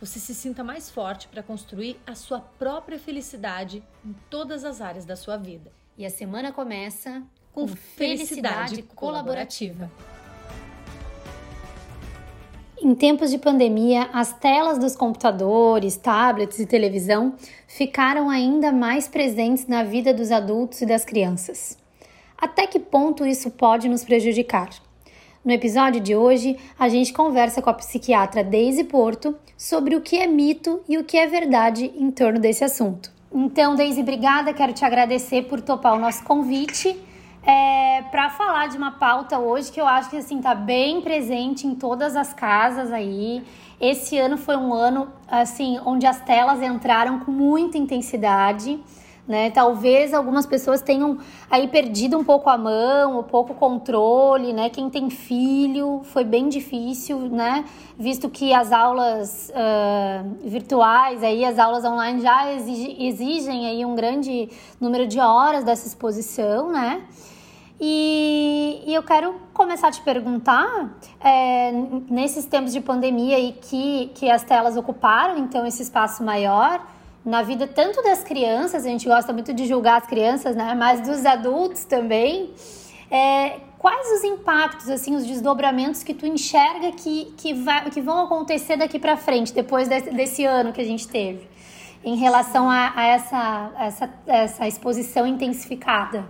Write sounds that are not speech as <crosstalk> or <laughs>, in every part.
você se sinta mais forte para construir a sua própria felicidade em todas as áreas da sua vida. E a semana começa com, com felicidade, felicidade colaborativa. Em tempos de pandemia, as telas dos computadores, tablets e televisão ficaram ainda mais presentes na vida dos adultos e das crianças. Até que ponto isso pode nos prejudicar? No episódio de hoje, a gente conversa com a psiquiatra Daisy Porto sobre o que é mito e o que é verdade em torno desse assunto. Então, Daisy, obrigada. Quero te agradecer por topar o nosso convite é, para falar de uma pauta hoje que eu acho que assim tá bem presente em todas as casas aí. Esse ano foi um ano assim onde as telas entraram com muita intensidade né? Talvez algumas pessoas tenham aí perdido um pouco a mão, um pouco o controle, né? Quem tem filho foi bem difícil, né? Visto que as aulas uh, virtuais, aí as aulas online já exigem, exigem aí um grande número de horas dessa exposição, né? E, e, eu quero começar a te perguntar, é, nesses tempos de pandemia e que, que as telas ocuparam, então, esse espaço maior, na vida tanto das crianças, a gente gosta muito de julgar as crianças, né? Mas dos adultos também. É, quais os impactos, assim, os desdobramentos que tu enxerga que, que, vai, que vão acontecer daqui para frente, depois desse, desse, ano que a gente teve, em relação a, a essa, essa, essa exposição intensificada?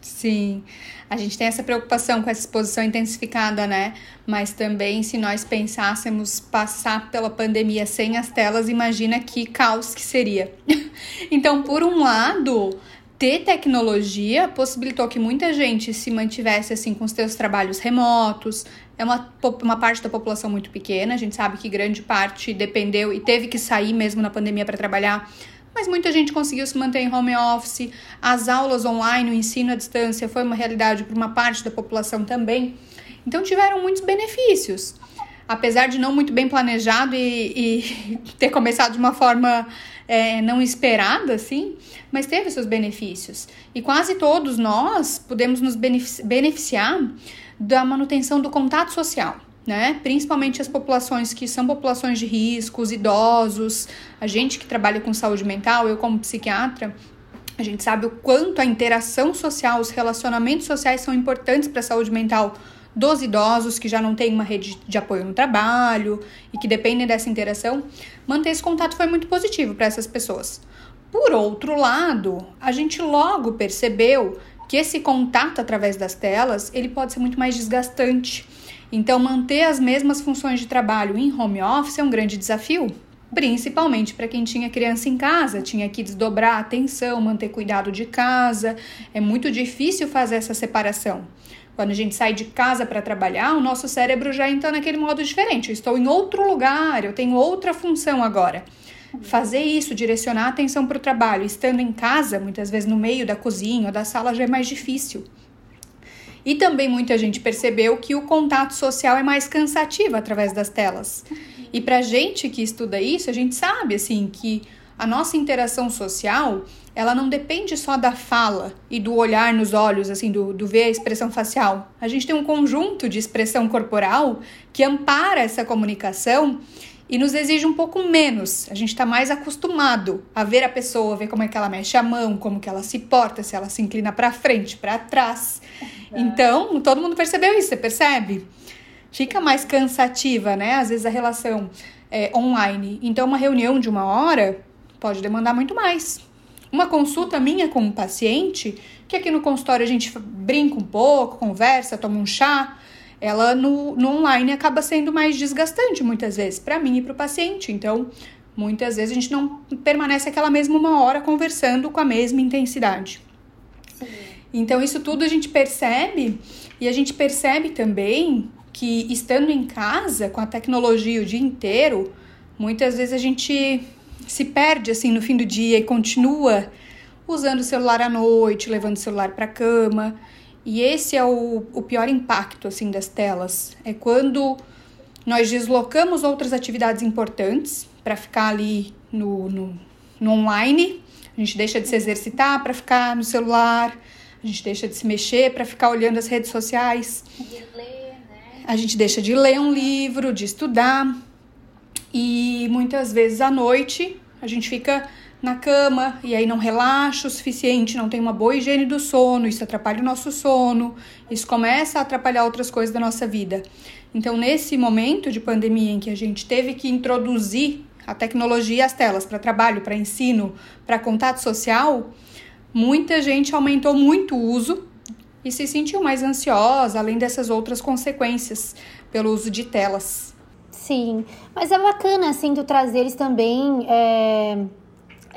Sim, a gente tem essa preocupação com essa exposição intensificada, né? Mas também, se nós pensássemos passar pela pandemia sem as telas, imagina que caos que seria. <laughs> então, por um lado, ter tecnologia possibilitou que muita gente se mantivesse assim com os seus trabalhos remotos. É uma, uma parte da população muito pequena, a gente sabe que grande parte dependeu e teve que sair mesmo na pandemia para trabalhar mas muita gente conseguiu se manter em home office. As aulas online, o ensino à distância foi uma realidade para uma parte da população também. Então tiveram muitos benefícios. Apesar de não muito bem planejado e, e <laughs> ter começado de uma forma é, não esperada, assim, mas teve seus benefícios. E quase todos nós podemos nos beneficiar da manutenção do contato social né? Principalmente as populações que são populações de risco, os idosos, a gente que trabalha com saúde mental, eu como psiquiatra, a gente sabe o quanto a interação social, os relacionamentos sociais são importantes para a saúde mental dos idosos que já não têm uma rede de apoio no trabalho e que dependem dessa interação. Manter esse contato foi muito positivo para essas pessoas. Por outro lado, a gente logo percebeu que esse contato através das telas, ele pode ser muito mais desgastante então, manter as mesmas funções de trabalho em home office é um grande desafio, principalmente para quem tinha criança em casa, tinha que desdobrar a atenção, manter cuidado de casa. É muito difícil fazer essa separação. Quando a gente sai de casa para trabalhar, o nosso cérebro já entra naquele modo diferente. Eu estou em outro lugar, eu tenho outra função agora. Fazer isso, direcionar a atenção para o trabalho, estando em casa, muitas vezes no meio da cozinha ou da sala, já é mais difícil. E também muita gente percebeu que o contato social é mais cansativo através das telas. E pra gente que estuda isso, a gente sabe assim que a nossa interação social, ela não depende só da fala e do olhar nos olhos, assim, do, do ver a expressão facial. A gente tem um conjunto de expressão corporal que ampara essa comunicação e nos exige um pouco menos. A gente está mais acostumado a ver a pessoa, ver como é que ela mexe a mão, como que ela se porta, se ela se inclina para frente, para trás. Então, todo mundo percebeu isso, você percebe? Fica mais cansativa, né? Às vezes a relação é, online. Então, uma reunião de uma hora pode demandar muito mais. Uma consulta minha com um paciente, que aqui no consultório a gente brinca um pouco, conversa, toma um chá ela no, no online acaba sendo mais desgastante muitas vezes para mim e para o paciente. Então, muitas vezes a gente não permanece aquela mesma uma hora conversando com a mesma intensidade. Sim. Então, isso tudo a gente percebe e a gente percebe também que estando em casa com a tecnologia o dia inteiro, muitas vezes a gente se perde assim no fim do dia e continua usando o celular à noite, levando o celular para a cama. E esse é o, o pior impacto assim das telas. É quando nós deslocamos outras atividades importantes para ficar ali no, no, no online. A gente deixa de se exercitar para ficar no celular. A gente deixa de se mexer para ficar olhando as redes sociais. Ler, né? A gente deixa de ler um livro, de estudar. E muitas vezes à noite a gente fica na cama e aí não relaxa o suficiente, não tem uma boa higiene do sono, isso atrapalha o nosso sono, isso começa a atrapalhar outras coisas da nossa vida. Então, nesse momento de pandemia em que a gente teve que introduzir a tecnologia e as telas para trabalho, para ensino, para contato social, muita gente aumentou muito o uso e se sentiu mais ansiosa, além dessas outras consequências pelo uso de telas. Sim, mas é bacana assim tu trazeres também é,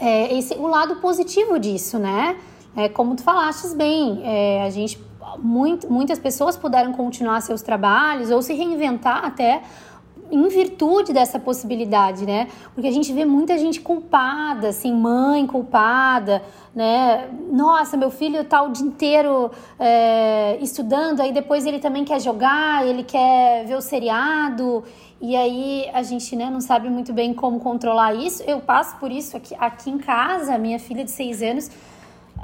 é, esse, o lado positivo disso, né? É, como tu falaste bem, é, a gente muito, muitas pessoas puderam continuar seus trabalhos ou se reinventar até em virtude dessa possibilidade, né? Porque a gente vê muita gente culpada, assim, mãe culpada, né? Nossa, meu filho tá o dia inteiro é, estudando, aí depois ele também quer jogar, ele quer ver o seriado, e aí a gente né, não sabe muito bem como controlar isso. Eu passo por isso aqui, aqui em casa, minha filha de seis anos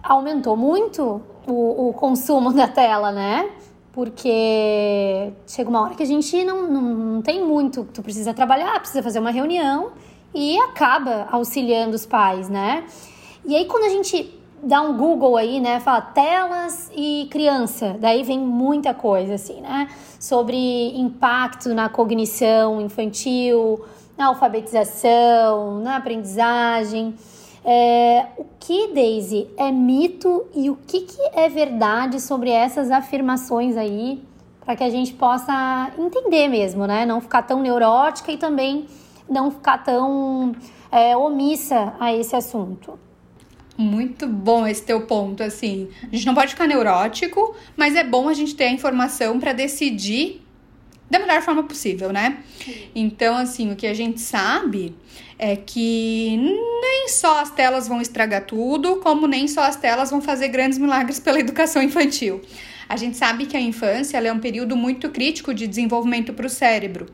aumentou muito o, o consumo <laughs> da tela, né? Porque chega uma hora que a gente não, não, não tem muito, tu precisa trabalhar, precisa fazer uma reunião e acaba auxiliando os pais, né? E aí quando a gente dá um Google aí, né? Fala telas e criança. Daí vem muita coisa, assim, né? Sobre impacto na cognição infantil, na alfabetização, na aprendizagem. É, o que, Daisy, é mito e o que, que é verdade sobre essas afirmações aí, para que a gente possa entender mesmo, né? Não ficar tão neurótica e também não ficar tão é, omissa a esse assunto. Muito bom esse teu ponto, assim. A gente não pode ficar neurótico, mas é bom a gente ter a informação para decidir da melhor forma possível, né? Então, assim, o que a gente sabe é que nem só as telas vão estragar tudo, como nem só as telas vão fazer grandes milagres pela educação infantil. A gente sabe que a infância é um período muito crítico de desenvolvimento para o cérebro.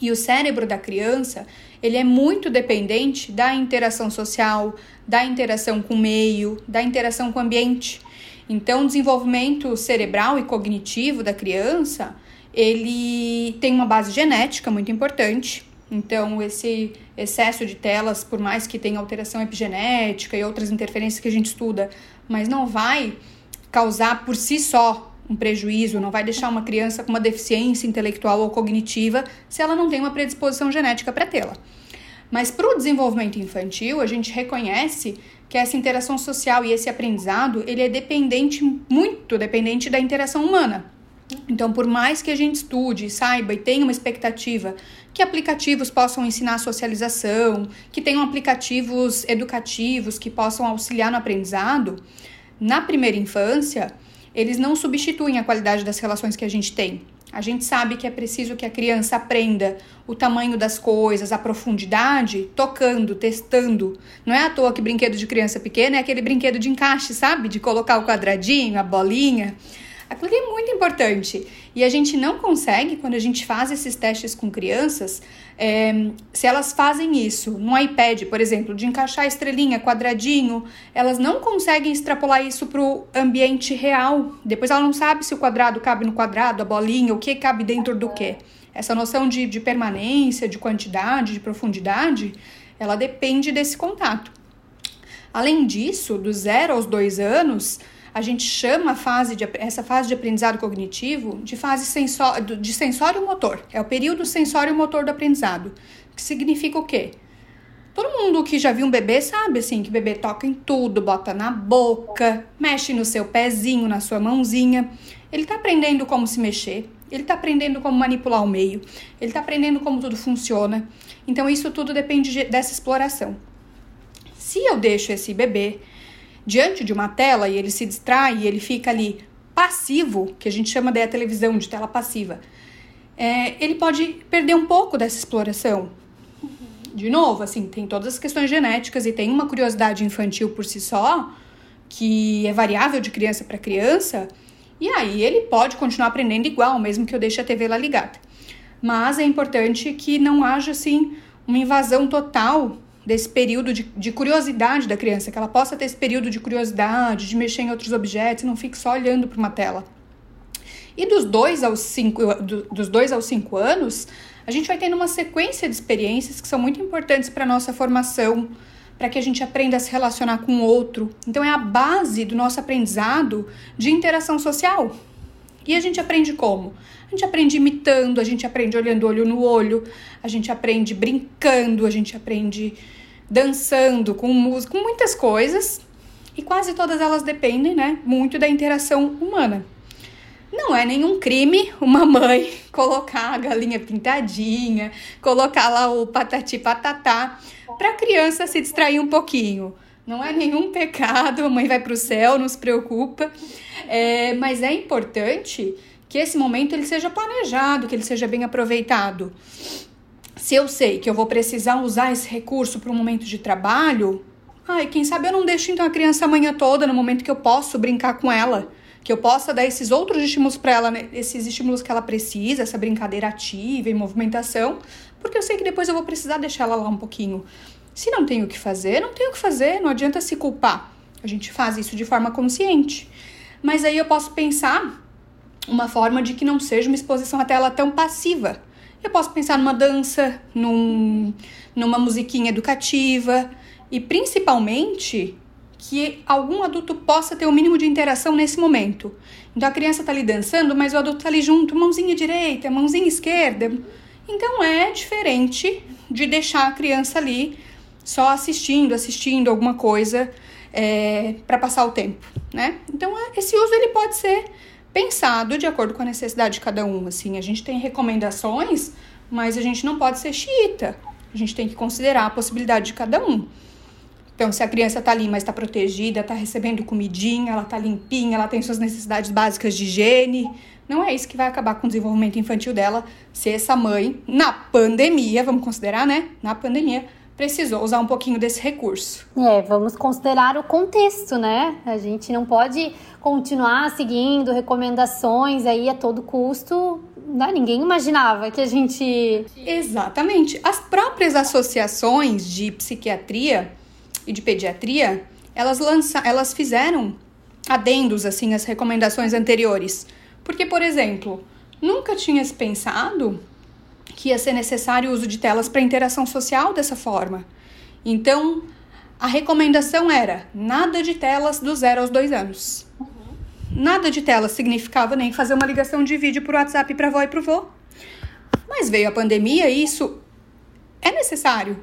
E o cérebro da criança, ele é muito dependente da interação social, da interação com o meio, da interação com o ambiente. Então, o desenvolvimento cerebral e cognitivo da criança, ele tem uma base genética muito importante. Então, esse excesso de telas, por mais que tenha alteração epigenética e outras interferências que a gente estuda, mas não vai causar por si só um prejuízo, não vai deixar uma criança com uma deficiência intelectual ou cognitiva se ela não tem uma predisposição genética para tê-la. Mas para o desenvolvimento infantil, a gente reconhece que essa interação social e esse aprendizado, ele é dependente, muito dependente da interação humana. Então, por mais que a gente estude, saiba e tenha uma expectativa que aplicativos possam ensinar socialização, que tenham aplicativos educativos que possam auxiliar no aprendizado, na primeira infância, eles não substituem a qualidade das relações que a gente tem. A gente sabe que é preciso que a criança aprenda o tamanho das coisas, a profundidade, tocando, testando. Não é à toa que brinquedo de criança pequena é aquele brinquedo de encaixe, sabe? De colocar o quadradinho, a bolinha. Aquilo é muito importante. E a gente não consegue, quando a gente faz esses testes com crianças, é, se elas fazem isso no iPad, por exemplo, de encaixar estrelinha, quadradinho, elas não conseguem extrapolar isso para o ambiente real. Depois ela não sabe se o quadrado cabe no quadrado, a bolinha, o que cabe dentro do que. Essa noção de, de permanência, de quantidade, de profundidade, ela depende desse contato. Além disso, dos zero aos dois anos, a gente chama fase de, essa fase de aprendizado cognitivo de fase sensó, de sensório motor. É o período sensório motor do aprendizado. Que significa o quê? Todo mundo que já viu um bebê sabe assim que bebê toca em tudo, bota na boca, mexe no seu pezinho, na sua mãozinha. Ele está aprendendo como se mexer, ele está aprendendo como manipular o meio, ele está aprendendo como tudo funciona. Então isso tudo depende dessa exploração. Se eu deixo esse bebê diante de uma tela e ele se distrai e ele fica ali passivo, que a gente chama da televisão de tela passiva, é, ele pode perder um pouco dessa exploração. De novo, assim, tem todas as questões genéticas e tem uma curiosidade infantil por si só, que é variável de criança para criança, e aí ele pode continuar aprendendo igual, mesmo que eu deixe a TV lá ligada. Mas é importante que não haja, assim, uma invasão total desse período de, de curiosidade da criança, que ela possa ter esse período de curiosidade, de mexer em outros objetos, e não fique só olhando para uma tela. E dos dois aos cinco, do, dos dois aos cinco anos, a gente vai tendo uma sequência de experiências que são muito importantes para a nossa formação, para que a gente aprenda a se relacionar com o outro. Então, é a base do nosso aprendizado de interação social. E a gente aprende como? A gente aprende imitando, a gente aprende olhando olho no olho, a gente aprende brincando, a gente aprende dançando, com música, com muitas coisas. E quase todas elas dependem, né, muito da interação humana. Não é nenhum crime uma mãe <laughs> colocar a galinha pintadinha, colocar lá o patati patatá para a criança se distrair um pouquinho. Não é nenhum pecado, a mãe vai para o céu, não se preocupa. É, mas é importante que esse momento ele seja planejado, que ele seja bem aproveitado. Se eu sei que eu vou precisar usar esse recurso para um momento de trabalho, ai, quem sabe eu não deixo então a criança a manhã toda no momento que eu posso brincar com ela que eu possa dar esses outros estímulos para ela, né? esses estímulos que ela precisa, essa brincadeira ativa e movimentação, porque eu sei que depois eu vou precisar deixar ela lá um pouquinho. Se não tenho o que fazer, não tenho o que fazer, não adianta se culpar. A gente faz isso de forma consciente. Mas aí eu posso pensar uma forma de que não seja uma exposição à tela tão passiva. Eu posso pensar numa dança, num, numa musiquinha educativa e principalmente que algum adulto possa ter o mínimo de interação nesse momento. Então a criança está ali dançando, mas o adulto está ali junto, mãozinha direita, mãozinha esquerda. Então é diferente de deixar a criança ali só assistindo, assistindo alguma coisa é, para passar o tempo, né? Então esse uso ele pode ser pensado de acordo com a necessidade de cada um. Assim, a gente tem recomendações, mas a gente não pode ser xiita. A gente tem que considerar a possibilidade de cada um. Então, se a criança está ali, mas está protegida, está recebendo comidinha, ela está limpinha, ela tem suas necessidades básicas de higiene, não é isso que vai acabar com o desenvolvimento infantil dela, se essa mãe, na pandemia, vamos considerar, né? Na pandemia, precisou usar um pouquinho desse recurso. É, vamos considerar o contexto, né? A gente não pode continuar seguindo recomendações aí a todo custo. Né? Ninguém imaginava que a gente. Exatamente. As próprias associações de psiquiatria e de pediatria, elas, lança, elas fizeram adendos assim às recomendações anteriores. Porque, por exemplo, nunca tinha se pensado que ia ser necessário o uso de telas para interação social dessa forma. Então, a recomendação era nada de telas do zero aos dois anos. Nada de telas significava nem fazer uma ligação de vídeo por WhatsApp para avó e para vô. Mas veio a pandemia e isso é necessário.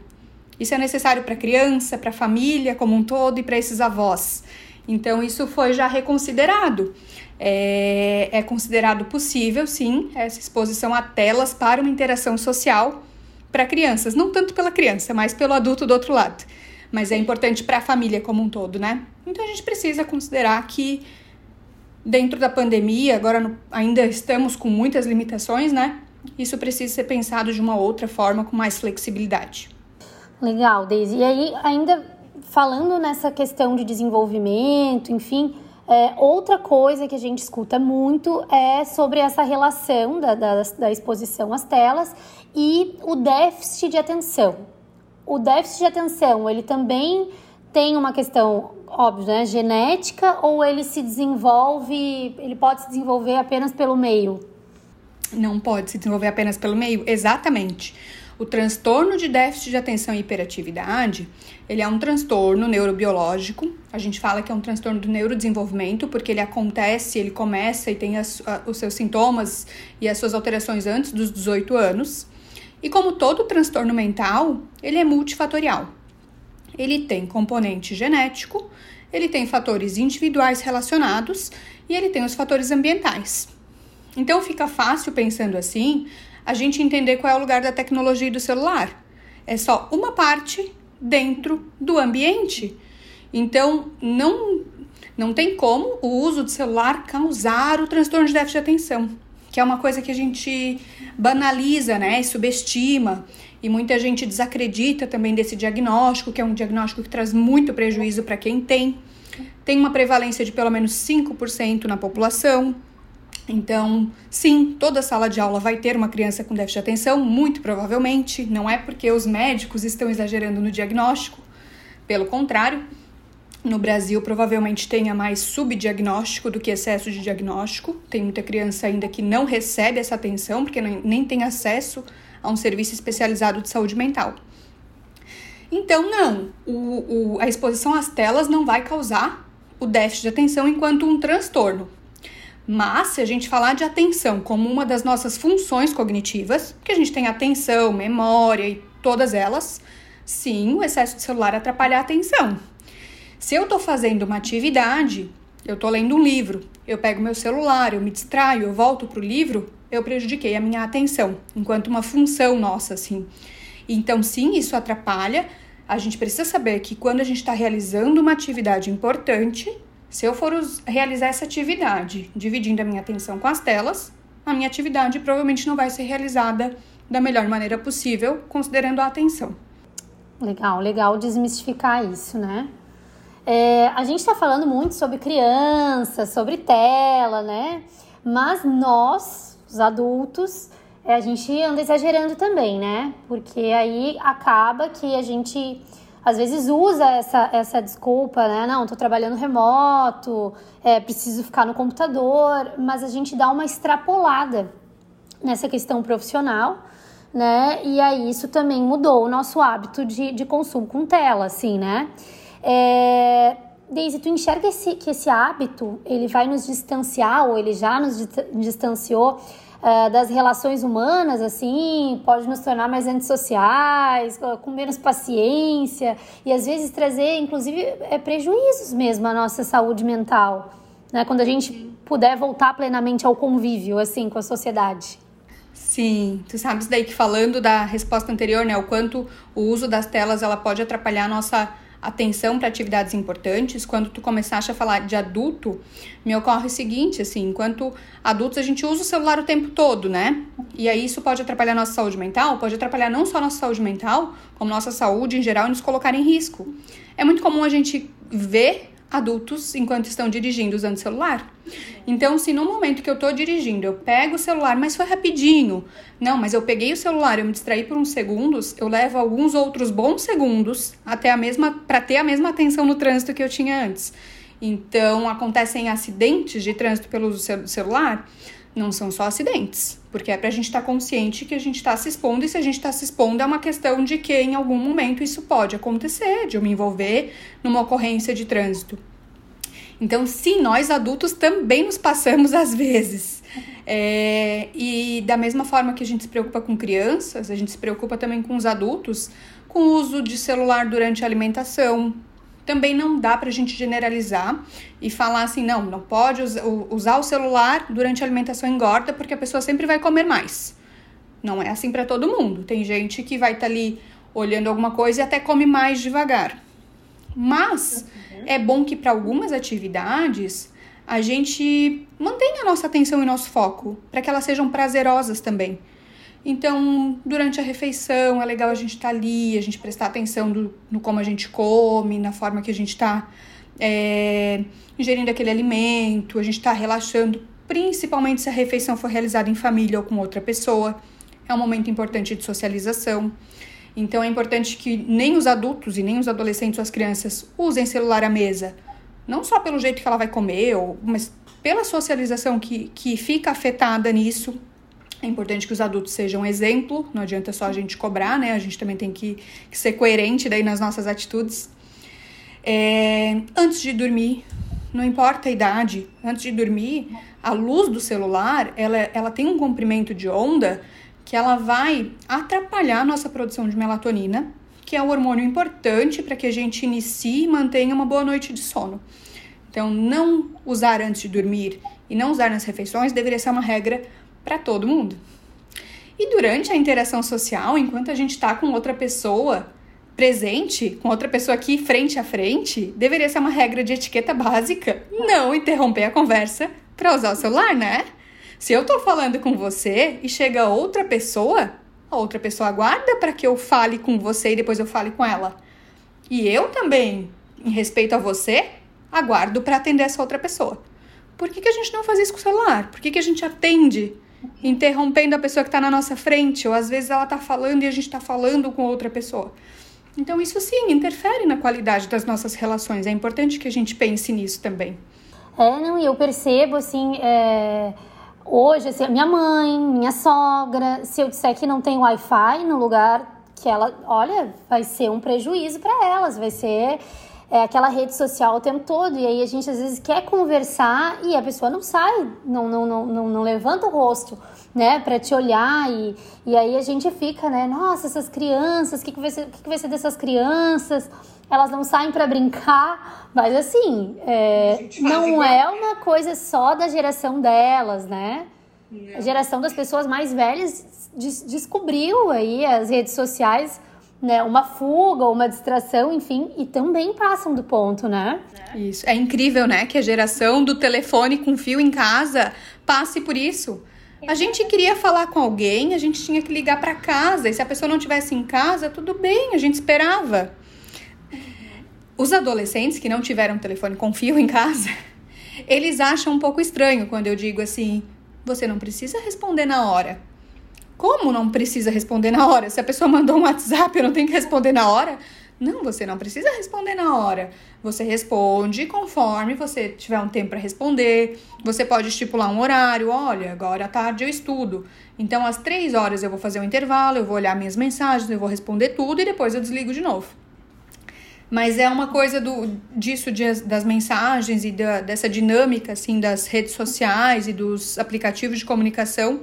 Isso é necessário para a criança, para a família como um todo e para esses avós. Então, isso foi já reconsiderado. É, é, considerado possível, sim, essa exposição a telas para uma interação social para crianças. Não tanto pela criança, mas pelo adulto do outro lado. Mas é importante para a família como um todo, né? Então, a gente precisa considerar que, dentro da pandemia, agora no, ainda estamos com muitas limitações, né? Isso precisa ser pensado de uma outra forma, com mais flexibilidade. Legal, Daisy. E aí, ainda falando nessa questão de desenvolvimento, enfim, é, outra coisa que a gente escuta muito é sobre essa relação da, da, da exposição às telas e o déficit de atenção. O déficit de atenção, ele também tem uma questão, óbvio, né, genética ou ele se desenvolve, ele pode se desenvolver apenas pelo meio? Não pode se desenvolver apenas pelo meio, exatamente. O transtorno de déficit de atenção e hiperatividade, ele é um transtorno neurobiológico. A gente fala que é um transtorno do neurodesenvolvimento porque ele acontece, ele começa e tem as, os seus sintomas e as suas alterações antes dos 18 anos. E como todo transtorno mental, ele é multifatorial. Ele tem componente genético, ele tem fatores individuais relacionados e ele tem os fatores ambientais. Então fica fácil pensando assim a gente entender qual é o lugar da tecnologia e do celular. É só uma parte dentro do ambiente. Então, não, não tem como o uso do celular causar o transtorno de déficit de atenção, que é uma coisa que a gente banaliza, né, subestima, e muita gente desacredita também desse diagnóstico, que é um diagnóstico que traz muito prejuízo para quem tem. Tem uma prevalência de pelo menos 5% na população. Então, sim, toda sala de aula vai ter uma criança com déficit de atenção, muito provavelmente. Não é porque os médicos estão exagerando no diagnóstico, pelo contrário, no Brasil provavelmente tenha mais subdiagnóstico do que excesso de diagnóstico. Tem muita criança ainda que não recebe essa atenção porque nem tem acesso a um serviço especializado de saúde mental. Então, não, o, o, a exposição às telas não vai causar o déficit de atenção enquanto um transtorno. Mas, se a gente falar de atenção como uma das nossas funções cognitivas, que a gente tem atenção, memória e todas elas, sim, o excesso de celular atrapalha a atenção. Se eu estou fazendo uma atividade, eu estou lendo um livro, eu pego meu celular, eu me distraio, eu volto para o livro, eu prejudiquei a minha atenção, enquanto uma função nossa, assim. Então, sim, isso atrapalha. A gente precisa saber que quando a gente está realizando uma atividade importante, se eu for realizar essa atividade dividindo a minha atenção com as telas, a minha atividade provavelmente não vai ser realizada da melhor maneira possível, considerando a atenção. Legal, legal desmistificar isso, né? É, a gente está falando muito sobre criança, sobre tela, né? Mas nós, os adultos, é, a gente anda exagerando também, né? Porque aí acaba que a gente às vezes usa essa, essa desculpa, né? Não, tô trabalhando remoto, é, preciso ficar no computador, mas a gente dá uma extrapolada nessa questão profissional, né? E aí isso também mudou o nosso hábito de, de consumo com tela, assim, né? É, Daisy, tu enxerga esse, que esse hábito ele vai nos distanciar ou ele já nos distanciou uh, das relações humanas, assim, pode nos tornar mais antissociais, com menos paciência e às vezes trazer, inclusive, é, prejuízos mesmo à nossa saúde mental, né? Quando a gente puder voltar plenamente ao convívio, assim, com a sociedade. Sim, tu sabes daí que falando da resposta anterior, né, o quanto o uso das telas ela pode atrapalhar a nossa atenção para atividades importantes, quando tu começaste a falar de adulto, me ocorre o seguinte, assim, enquanto adultos a gente usa o celular o tempo todo, né? E aí isso pode atrapalhar nossa saúde mental, pode atrapalhar não só nossa saúde mental, como nossa saúde em geral e nos colocar em risco. É muito comum a gente ver adultos enquanto estão dirigindo usando celular. Então, se no momento que eu estou dirigindo eu pego o celular, mas foi rapidinho. Não, mas eu peguei o celular, eu me distraí por uns segundos, eu levo alguns outros bons segundos até a mesma para ter a mesma atenção no trânsito que eu tinha antes. Então, acontecem acidentes de trânsito pelo uso do celular, não são só acidentes, porque é para a gente estar tá consciente que a gente está se expondo, e se a gente está se expondo, é uma questão de que em algum momento isso pode acontecer, de eu me envolver numa ocorrência de trânsito. Então, sim, nós adultos também nos passamos às vezes. É, e da mesma forma que a gente se preocupa com crianças, a gente se preocupa também com os adultos, com o uso de celular durante a alimentação, também não dá para a gente generalizar e falar assim, não, não pode usar o celular durante a alimentação engorda porque a pessoa sempre vai comer mais. Não é assim para todo mundo. Tem gente que vai estar tá ali olhando alguma coisa e até come mais devagar. Mas uhum. é bom que para algumas atividades a gente mantenha a nossa atenção e nosso foco, para que elas sejam prazerosas também. Então, durante a refeição, é legal a gente estar tá ali, a gente prestar atenção do, no como a gente come, na forma que a gente está é, ingerindo aquele alimento, a gente está relaxando, principalmente se a refeição for realizada em família ou com outra pessoa. É um momento importante de socialização. Então, é importante que nem os adultos e nem os adolescentes ou as crianças usem celular à mesa. Não só pelo jeito que ela vai comer, ou, mas pela socialização que, que fica afetada nisso é importante que os adultos sejam exemplo, não adianta só a gente cobrar, né? A gente também tem que, que ser coerente daí nas nossas atitudes. É, antes de dormir, não importa a idade, antes de dormir, a luz do celular, ela, ela tem um comprimento de onda que ela vai atrapalhar a nossa produção de melatonina, que é um hormônio importante para que a gente inicie e mantenha uma boa noite de sono. Então, não usar antes de dormir e não usar nas refeições deveria ser uma regra para todo mundo. E durante a interação social, enquanto a gente está com outra pessoa presente, com outra pessoa aqui frente a frente, deveria ser uma regra de etiqueta básica não interromper a conversa para usar o celular, né? Se eu tô falando com você e chega outra pessoa, a outra pessoa aguarda para que eu fale com você e depois eu fale com ela. E eu também, em respeito a você, aguardo para atender essa outra pessoa. Por que, que a gente não faz isso com o celular? Por que, que a gente atende interrompendo a pessoa que está na nossa frente? Ou às vezes ela está falando e a gente está falando com outra pessoa. Então, isso sim interfere na qualidade das nossas relações. É importante que a gente pense nisso também. É, não, e eu percebo, assim, é, hoje, assim, minha mãe, minha sogra, se eu disser que não tem Wi-Fi no lugar que ela, olha, vai ser um prejuízo para elas, vai ser é, aquela rede social o tempo todo. E aí a gente às vezes quer conversar e a pessoa não sai, não, não, não, não, não levanta o rosto, né, para te olhar. E, e aí a gente fica, né, nossa, essas crianças, o que, que, vai ser, que, que vai ser dessas crianças? Elas não saem para brincar, mas assim, é, não é uma coisa só da geração delas, né? A geração das pessoas mais velhas des descobriu aí as redes sociais né, uma fuga, uma distração, enfim, e também passam do ponto, né? Isso. É incrível, né, que a geração do telefone com fio em casa passe por isso. A gente queria falar com alguém, a gente tinha que ligar para casa, e se a pessoa não tivesse em casa, tudo bem, a gente esperava. Os adolescentes que não tiveram telefone com fio em casa, eles acham um pouco estranho quando eu digo assim: você não precisa responder na hora. Como não precisa responder na hora? Se a pessoa mandou um WhatsApp, eu não tenho que responder na hora? Não, você não precisa responder na hora. Você responde conforme você tiver um tempo para responder. Você pode estipular um horário. Olha, agora à tarde eu estudo. Então, às três horas eu vou fazer um intervalo, eu vou olhar minhas mensagens, eu vou responder tudo e depois eu desligo de novo. Mas é uma coisa do, disso, de, das mensagens e da, dessa dinâmica assim, das redes sociais e dos aplicativos de comunicação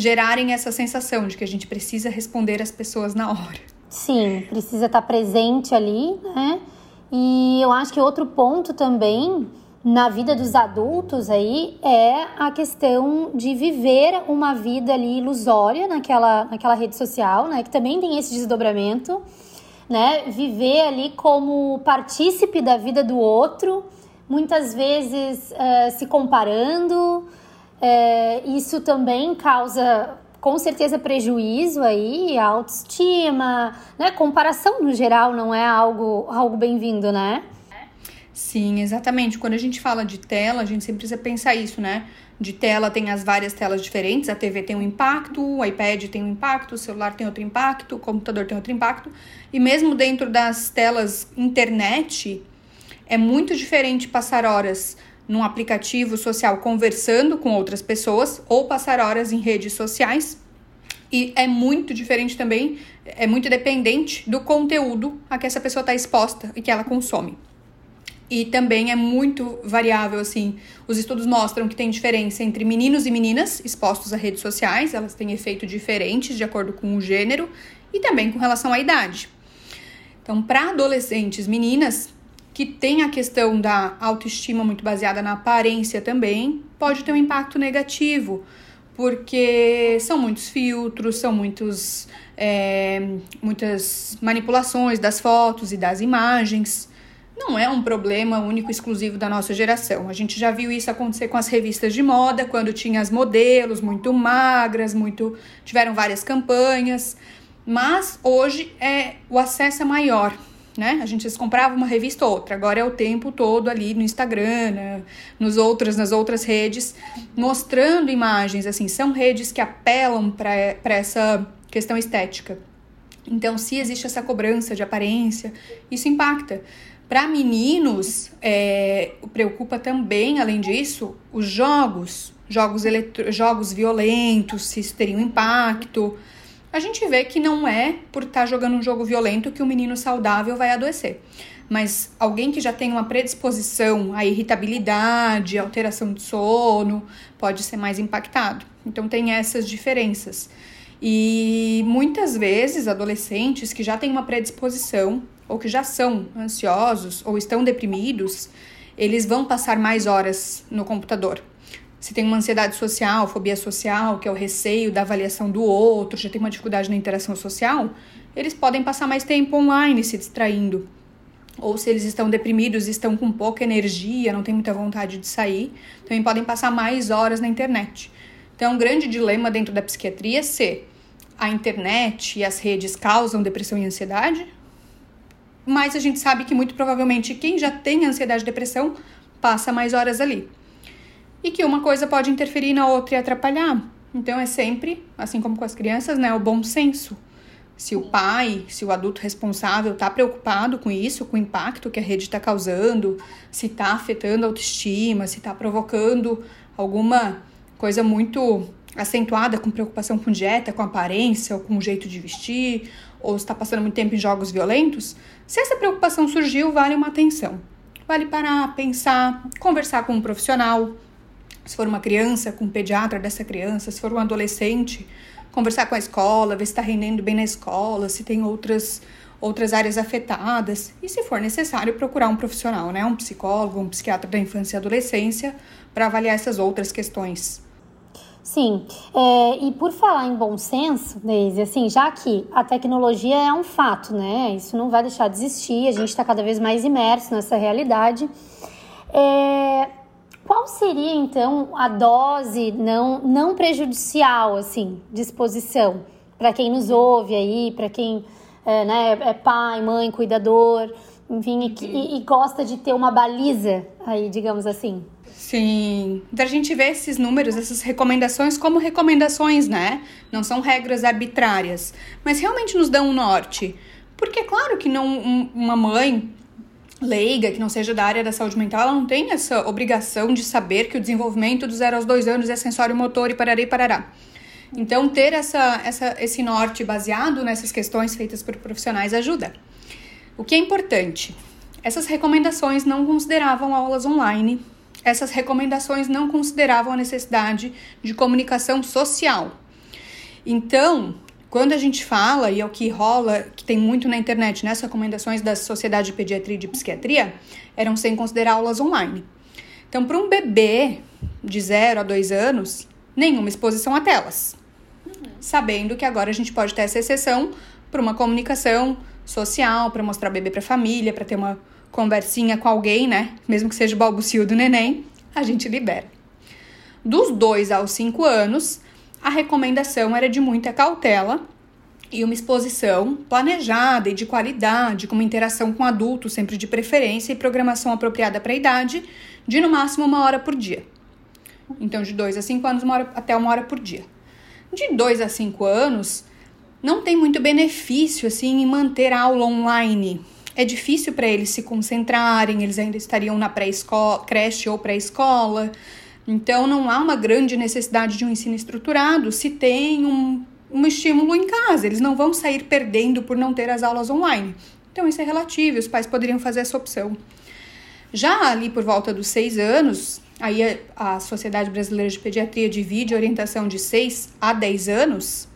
gerarem essa sensação de que a gente precisa responder as pessoas na hora. Sim, precisa estar presente ali, né? E eu acho que outro ponto também na vida dos adultos aí é a questão de viver uma vida ali ilusória naquela, naquela rede social, né? Que também tem esse desdobramento, né? Viver ali como partícipe da vida do outro, muitas vezes uh, se comparando, é, isso também causa com certeza prejuízo aí, autoestima, né? Comparação no geral não é algo, algo bem-vindo, né? Sim, exatamente. Quando a gente fala de tela, a gente sempre precisa pensar isso, né? De tela tem as várias telas diferentes, a TV tem um impacto, o iPad tem um impacto, o celular tem outro impacto, o computador tem outro impacto. E mesmo dentro das telas internet, é muito diferente passar horas num aplicativo social conversando com outras pessoas ou passar horas em redes sociais. E é muito diferente também, é muito dependente do conteúdo a que essa pessoa está exposta e que ela consome. E também é muito variável, assim. Os estudos mostram que tem diferença entre meninos e meninas expostos a redes sociais, elas têm efeito diferentes de acordo com o gênero e também com relação à idade. Então, para adolescentes meninas, que tem a questão da autoestima muito baseada na aparência também, pode ter um impacto negativo, porque são muitos filtros, são muitos, é, muitas manipulações das fotos e das imagens. Não é um problema único exclusivo da nossa geração. A gente já viu isso acontecer com as revistas de moda, quando tinha as modelos muito magras, muito tiveram várias campanhas. Mas hoje é o acesso é maior né? A gente comprava uma revista ou outra, agora é o tempo todo ali no Instagram, né? nos outras, nas outras redes, mostrando imagens, assim, são redes que apelam para essa questão estética. Então, se existe essa cobrança de aparência, isso impacta. Para meninos, é, preocupa também, além disso, os jogos, jogos, eletro, jogos violentos, se isso teria um impacto a gente vê que não é por estar tá jogando um jogo violento que o um menino saudável vai adoecer. Mas alguém que já tem uma predisposição à irritabilidade, alteração de sono, pode ser mais impactado. Então tem essas diferenças. E muitas vezes adolescentes que já têm uma predisposição ou que já são ansiosos ou estão deprimidos, eles vão passar mais horas no computador se tem uma ansiedade social, fobia social, que é o receio da avaliação do outro, já tem uma dificuldade na interação social, eles podem passar mais tempo online se distraindo. Ou se eles estão deprimidos, estão com pouca energia, não têm muita vontade de sair, também podem passar mais horas na internet. Então, é um grande dilema dentro da psiquiatria se a internet e as redes causam depressão e ansiedade, mas a gente sabe que muito provavelmente quem já tem ansiedade e depressão passa mais horas ali. E que uma coisa pode interferir na outra e atrapalhar. Então é sempre, assim como com as crianças, né, o bom senso. Se o pai, se o adulto responsável está preocupado com isso, com o impacto que a rede está causando, se está afetando a autoestima, se está provocando alguma coisa muito acentuada com preocupação com dieta, com aparência, ou com o jeito de vestir, ou está passando muito tempo em jogos violentos, se essa preocupação surgiu, vale uma atenção. Vale parar, pensar, conversar com um profissional. Se for uma criança, com um pediatra dessa criança, se for um adolescente, conversar com a escola, ver se está rendendo bem na escola, se tem outras outras áreas afetadas e, se for necessário, procurar um profissional, né, um psicólogo, um psiquiatra da infância e adolescência, para avaliar essas outras questões. Sim, é, e por falar em bom senso, Deise, assim, já que a tecnologia é um fato, né? Isso não vai deixar de existir, a gente está cada vez mais imerso nessa realidade. É, qual seria então a dose não, não prejudicial, assim, de exposição para quem nos ouve aí, para quem é, né, é pai, mãe, cuidador, enfim, e, e, e gosta de ter uma baliza aí, digamos assim? Sim, da gente ver esses números, essas recomendações como recomendações, né? Não são regras arbitrárias, mas realmente nos dão um norte. Porque é claro que não um, uma mãe leiga, que não seja da área da saúde mental, ela não tem essa obrigação de saber que o desenvolvimento do zero aos dois anos é sensório motor e parará e parará. Então, ter essa, essa, esse norte baseado nessas questões feitas por profissionais ajuda. O que é importante? Essas recomendações não consideravam aulas online essas recomendações não consideravam a necessidade de comunicação social. Então, quando a gente fala, e é o que rola, que tem muito na internet, nessas né, recomendações da Sociedade de Pediatria e de Psiquiatria, eram sem considerar aulas online. Então, para um bebê de 0 a 2 anos, nenhuma exposição a telas. Sabendo que agora a gente pode ter essa exceção para uma comunicação social, para mostrar o bebê para a família, para ter uma conversinha com alguém, né? Mesmo que seja o balbucio do neném, a gente libera. Dos 2 aos 5 anos, a recomendação era de muita cautela e uma exposição planejada e de qualidade, com uma interação com adultos, sempre de preferência, e programação apropriada para a idade, de no máximo uma hora por dia. Então, de 2 a 5 anos, uma hora, até uma hora por dia. De 2 a 5 anos, não tem muito benefício assim em manter aula online, é difícil para eles se concentrarem, eles ainda estariam na pré-escola, creche ou pré-escola. Então, não há uma grande necessidade de um ensino estruturado se tem um, um estímulo em casa. Eles não vão sair perdendo por não ter as aulas online. Então, isso é relativo, os pais poderiam fazer essa opção. Já ali por volta dos seis anos, aí a, a Sociedade Brasileira de Pediatria divide a orientação de seis a dez anos,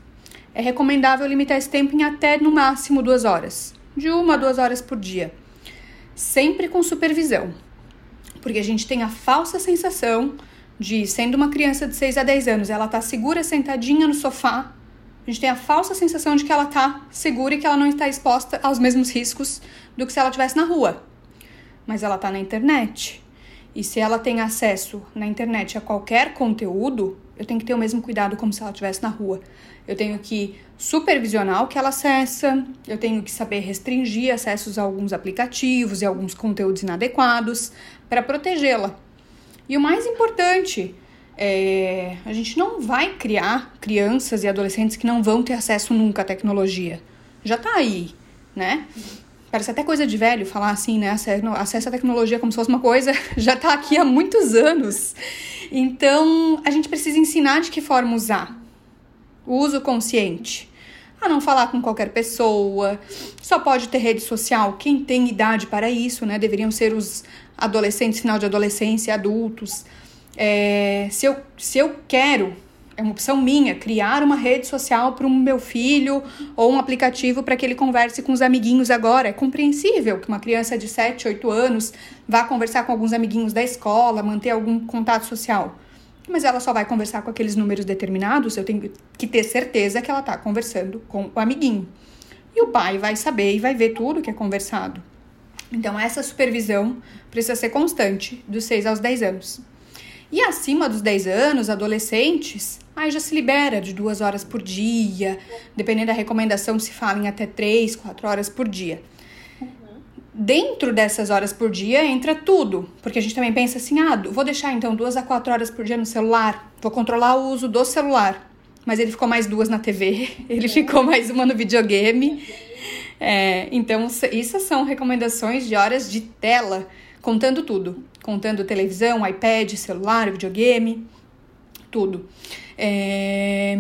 é recomendável limitar esse tempo em até no máximo duas horas de uma a duas horas por dia, sempre com supervisão, porque a gente tem a falsa sensação de, sendo uma criança de 6 a 10 anos, ela tá segura sentadinha no sofá, a gente tem a falsa sensação de que ela tá segura e que ela não está exposta aos mesmos riscos do que se ela estivesse na rua. Mas ela tá na internet. E se ela tem acesso na internet a qualquer conteúdo, eu tenho que ter o mesmo cuidado como se ela estivesse na rua. Eu tenho que supervisionar o que ela acessa, eu tenho que saber restringir acessos a alguns aplicativos e alguns conteúdos inadequados para protegê-la. E o mais importante, é, a gente não vai criar crianças e adolescentes que não vão ter acesso nunca à tecnologia. Já está aí, né? Parece até coisa de velho falar assim, né? Acesso à tecnologia como se fosse uma coisa, <laughs> já está aqui há muitos anos. Então, a gente precisa ensinar de que forma usar o uso consciente. A não falar com qualquer pessoa, só pode ter rede social quem tem idade para isso, né? Deveriam ser os adolescentes, final de adolescência, adultos. É, se, eu, se eu quero, é uma opção minha, criar uma rede social para o meu filho ou um aplicativo para que ele converse com os amiguinhos agora. É compreensível que uma criança de 7, 8 anos vá conversar com alguns amiguinhos da escola, manter algum contato social mas ela só vai conversar com aqueles números determinados, eu tenho que ter certeza que ela está conversando com o amiguinho. E o pai vai saber e vai ver tudo que é conversado. Então, essa supervisão precisa ser constante, dos 6 aos 10 anos. E acima dos 10 anos, adolescentes, aí já se libera de duas horas por dia, dependendo da recomendação, se fala em até três, quatro horas por dia. Dentro dessas horas por dia entra tudo, porque a gente também pensa assim: ah, vou deixar então duas a quatro horas por dia no celular, vou controlar o uso do celular. Mas ele ficou mais duas na TV, <laughs> ele ficou mais uma no videogame. É, então, isso são recomendações de horas de tela, contando tudo, contando televisão, iPad, celular, videogame, tudo. É...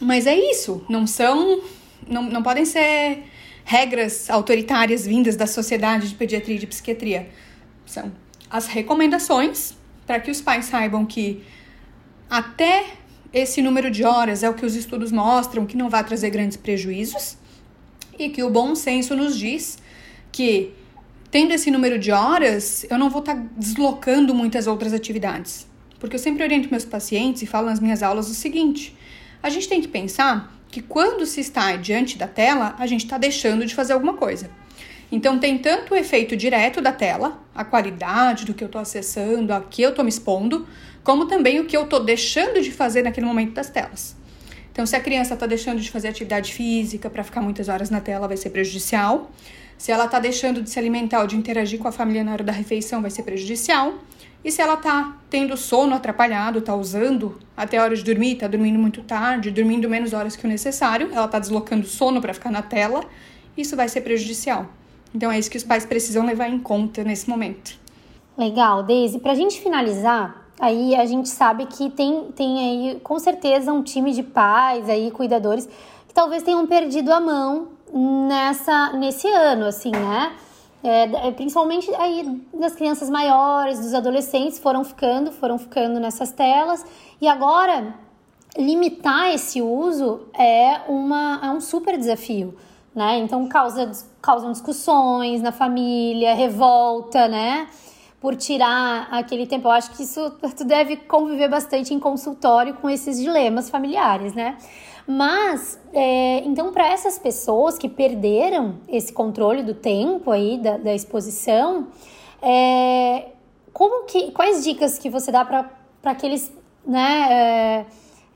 Mas é isso, não são. Não, não podem ser regras autoritárias vindas da Sociedade de Pediatria e de Psiquiatria. São as recomendações para que os pais saibam que até esse número de horas é o que os estudos mostram que não vai trazer grandes prejuízos e que o bom senso nos diz que tendo esse número de horas, eu não vou estar tá deslocando muitas outras atividades. Porque eu sempre oriento meus pacientes e falo nas minhas aulas o seguinte: a gente tem que pensar que quando se está diante da tela, a gente está deixando de fazer alguma coisa. Então, tem tanto o efeito direto da tela, a qualidade do que eu estou acessando, a que eu estou me expondo, como também o que eu estou deixando de fazer naquele momento das telas. Então, se a criança está deixando de fazer atividade física para ficar muitas horas na tela, vai ser prejudicial. Se ela está deixando de se alimentar ou de interagir com a família na hora da refeição, vai ser prejudicial. E se ela tá tendo sono atrapalhado, tá usando até a hora de dormir, tá dormindo muito tarde, dormindo menos horas que o necessário, ela tá deslocando sono para ficar na tela, isso vai ser prejudicial. Então é isso que os pais precisam levar em conta nesse momento. Legal, Daisy. Pra gente finalizar, aí a gente sabe que tem, tem aí com certeza um time de pais aí, cuidadores, que talvez tenham perdido a mão nessa nesse ano, assim, né? É, é, principalmente aí das crianças maiores, dos adolescentes foram ficando, foram ficando nessas telas e agora limitar esse uso é, uma, é um super desafio, né? Então causa, causam discussões na família, revolta, né? Por tirar aquele tempo. Eu acho que isso tu deve conviver bastante em consultório com esses dilemas familiares, né? Mas, é, então, para essas pessoas que perderam esse controle do tempo aí, da, da exposição, é, como que, quais dicas que você dá para que eles né, é,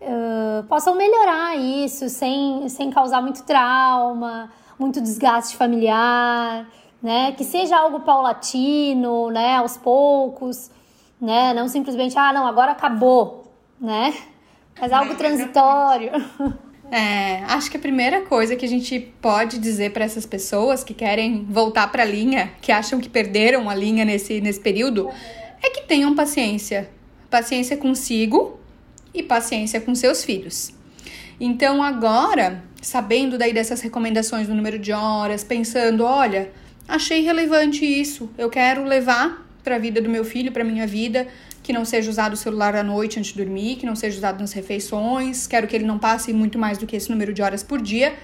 é, possam melhorar isso sem, sem causar muito trauma, muito desgaste familiar, né? Que seja algo paulatino, né? Aos poucos, né? Não simplesmente, ah, não, agora acabou, né? Mas algo transitório. <laughs> É, acho que a primeira coisa que a gente pode dizer para essas pessoas que querem voltar para a linha, que acham que perderam a linha nesse, nesse período, é que tenham paciência. Paciência consigo e paciência com seus filhos. Então, agora, sabendo daí dessas recomendações do número de horas, pensando, olha, achei relevante isso, eu quero levar para a vida do meu filho, para minha vida, que não seja usado o celular à noite antes de dormir, que não seja usado nas refeições, quero que ele não passe muito mais do que esse número de horas por dia,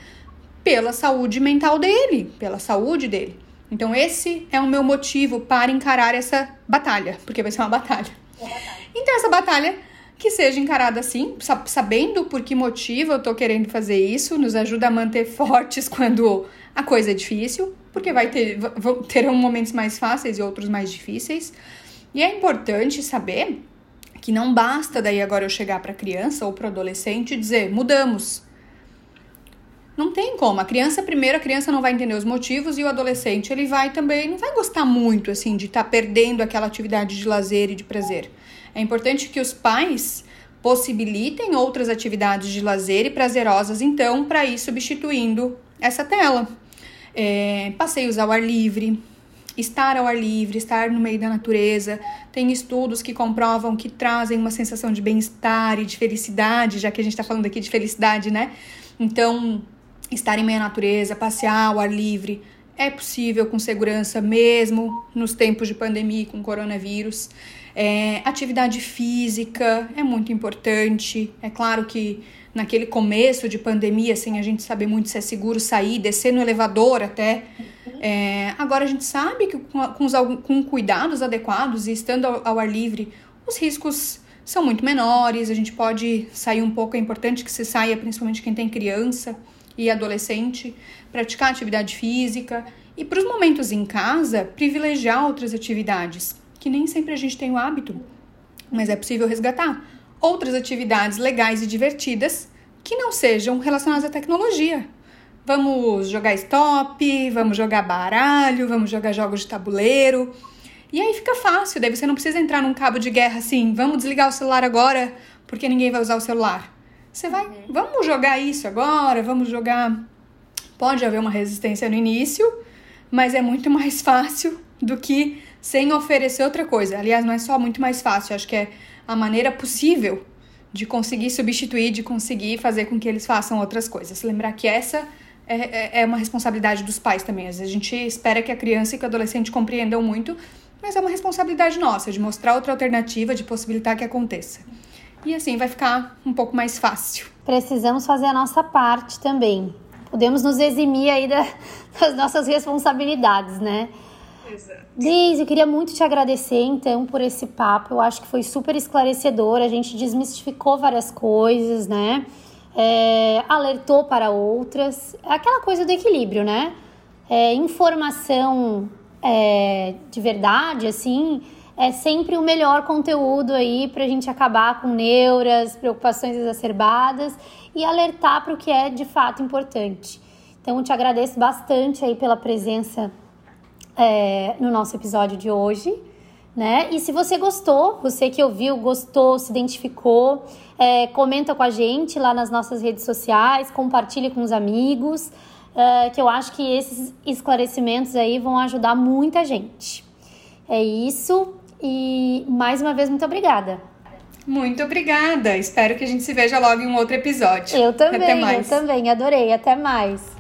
pela saúde mental dele, pela saúde dele. Então, esse é o meu motivo para encarar essa batalha, porque vai ser uma batalha. É batalha. Então, essa batalha que seja encarada assim, sabendo por que motivo eu tô querendo fazer isso, nos ajuda a manter <laughs> fortes quando a coisa é difícil, porque vai ter terão momentos mais fáceis e outros mais difíceis. E é importante saber que não basta daí agora eu chegar para a criança ou para o adolescente e dizer mudamos. Não tem como. A criança primeiro, a criança não vai entender os motivos e o adolescente ele vai também não vai gostar muito assim de estar tá perdendo aquela atividade de lazer e de prazer. É importante que os pais possibilitem outras atividades de lazer e prazerosas, então, para ir substituindo essa tela. É, passeios ao ar livre, estar ao ar livre, estar no meio da natureza. Tem estudos que comprovam que trazem uma sensação de bem-estar e de felicidade, já que a gente está falando aqui de felicidade, né? Então, estar em meio à natureza, passear ao ar livre, é possível com segurança, mesmo nos tempos de pandemia com coronavírus. É, atividade física é muito importante. É claro que naquele começo de pandemia, sem a gente saber muito se é seguro sair, descer no elevador até. É, agora a gente sabe que com, com, os, com cuidados adequados e estando ao, ao ar livre, os riscos são muito menores, a gente pode sair um pouco, é importante que se saia, principalmente quem tem criança e adolescente, praticar atividade física e para os momentos em casa, privilegiar outras atividades, que nem sempre a gente tem o hábito, mas é possível resgatar outras atividades legais e divertidas que não sejam relacionadas à tecnologia. Vamos jogar stop, vamos jogar baralho, vamos jogar jogos de tabuleiro. E aí fica fácil, daí você não precisa entrar num cabo de guerra assim, vamos desligar o celular agora, porque ninguém vai usar o celular. Você vai, vamos jogar isso agora, vamos jogar. Pode haver uma resistência no início, mas é muito mais <laughs> fácil do que sem oferecer outra coisa. Aliás, não é só muito mais fácil, acho que é a maneira possível de conseguir substituir, de conseguir fazer com que eles façam outras coisas. Lembrar que essa é, é, é uma responsabilidade dos pais também. Às vezes a gente espera que a criança e que o adolescente compreendam muito, mas é uma responsabilidade nossa de mostrar outra alternativa, de possibilitar que aconteça. E assim vai ficar um pouco mais fácil. Precisamos fazer a nossa parte também. Podemos nos eximir aí da, <laughs> das nossas responsabilidades, né? Exato. Deise, eu queria muito te agradecer então por esse papo. Eu acho que foi super esclarecedor. A gente desmistificou várias coisas, né? é, alertou para outras. Aquela coisa do equilíbrio, né? É, informação é, de verdade, assim, é sempre o melhor conteúdo aí para a gente acabar com neuras, preocupações exacerbadas e alertar para o que é de fato importante. Então, eu te agradeço bastante aí pela presença é, no nosso episódio de hoje né? E se você gostou, você que ouviu, gostou, se identificou, é, comenta com a gente lá nas nossas redes sociais, compartilhe com os amigos, é, que eu acho que esses esclarecimentos aí vão ajudar muita gente. É isso e mais uma vez muito obrigada. Muito obrigada. Espero que a gente se veja logo em um outro episódio. Eu também, eu também. Adorei. Até mais.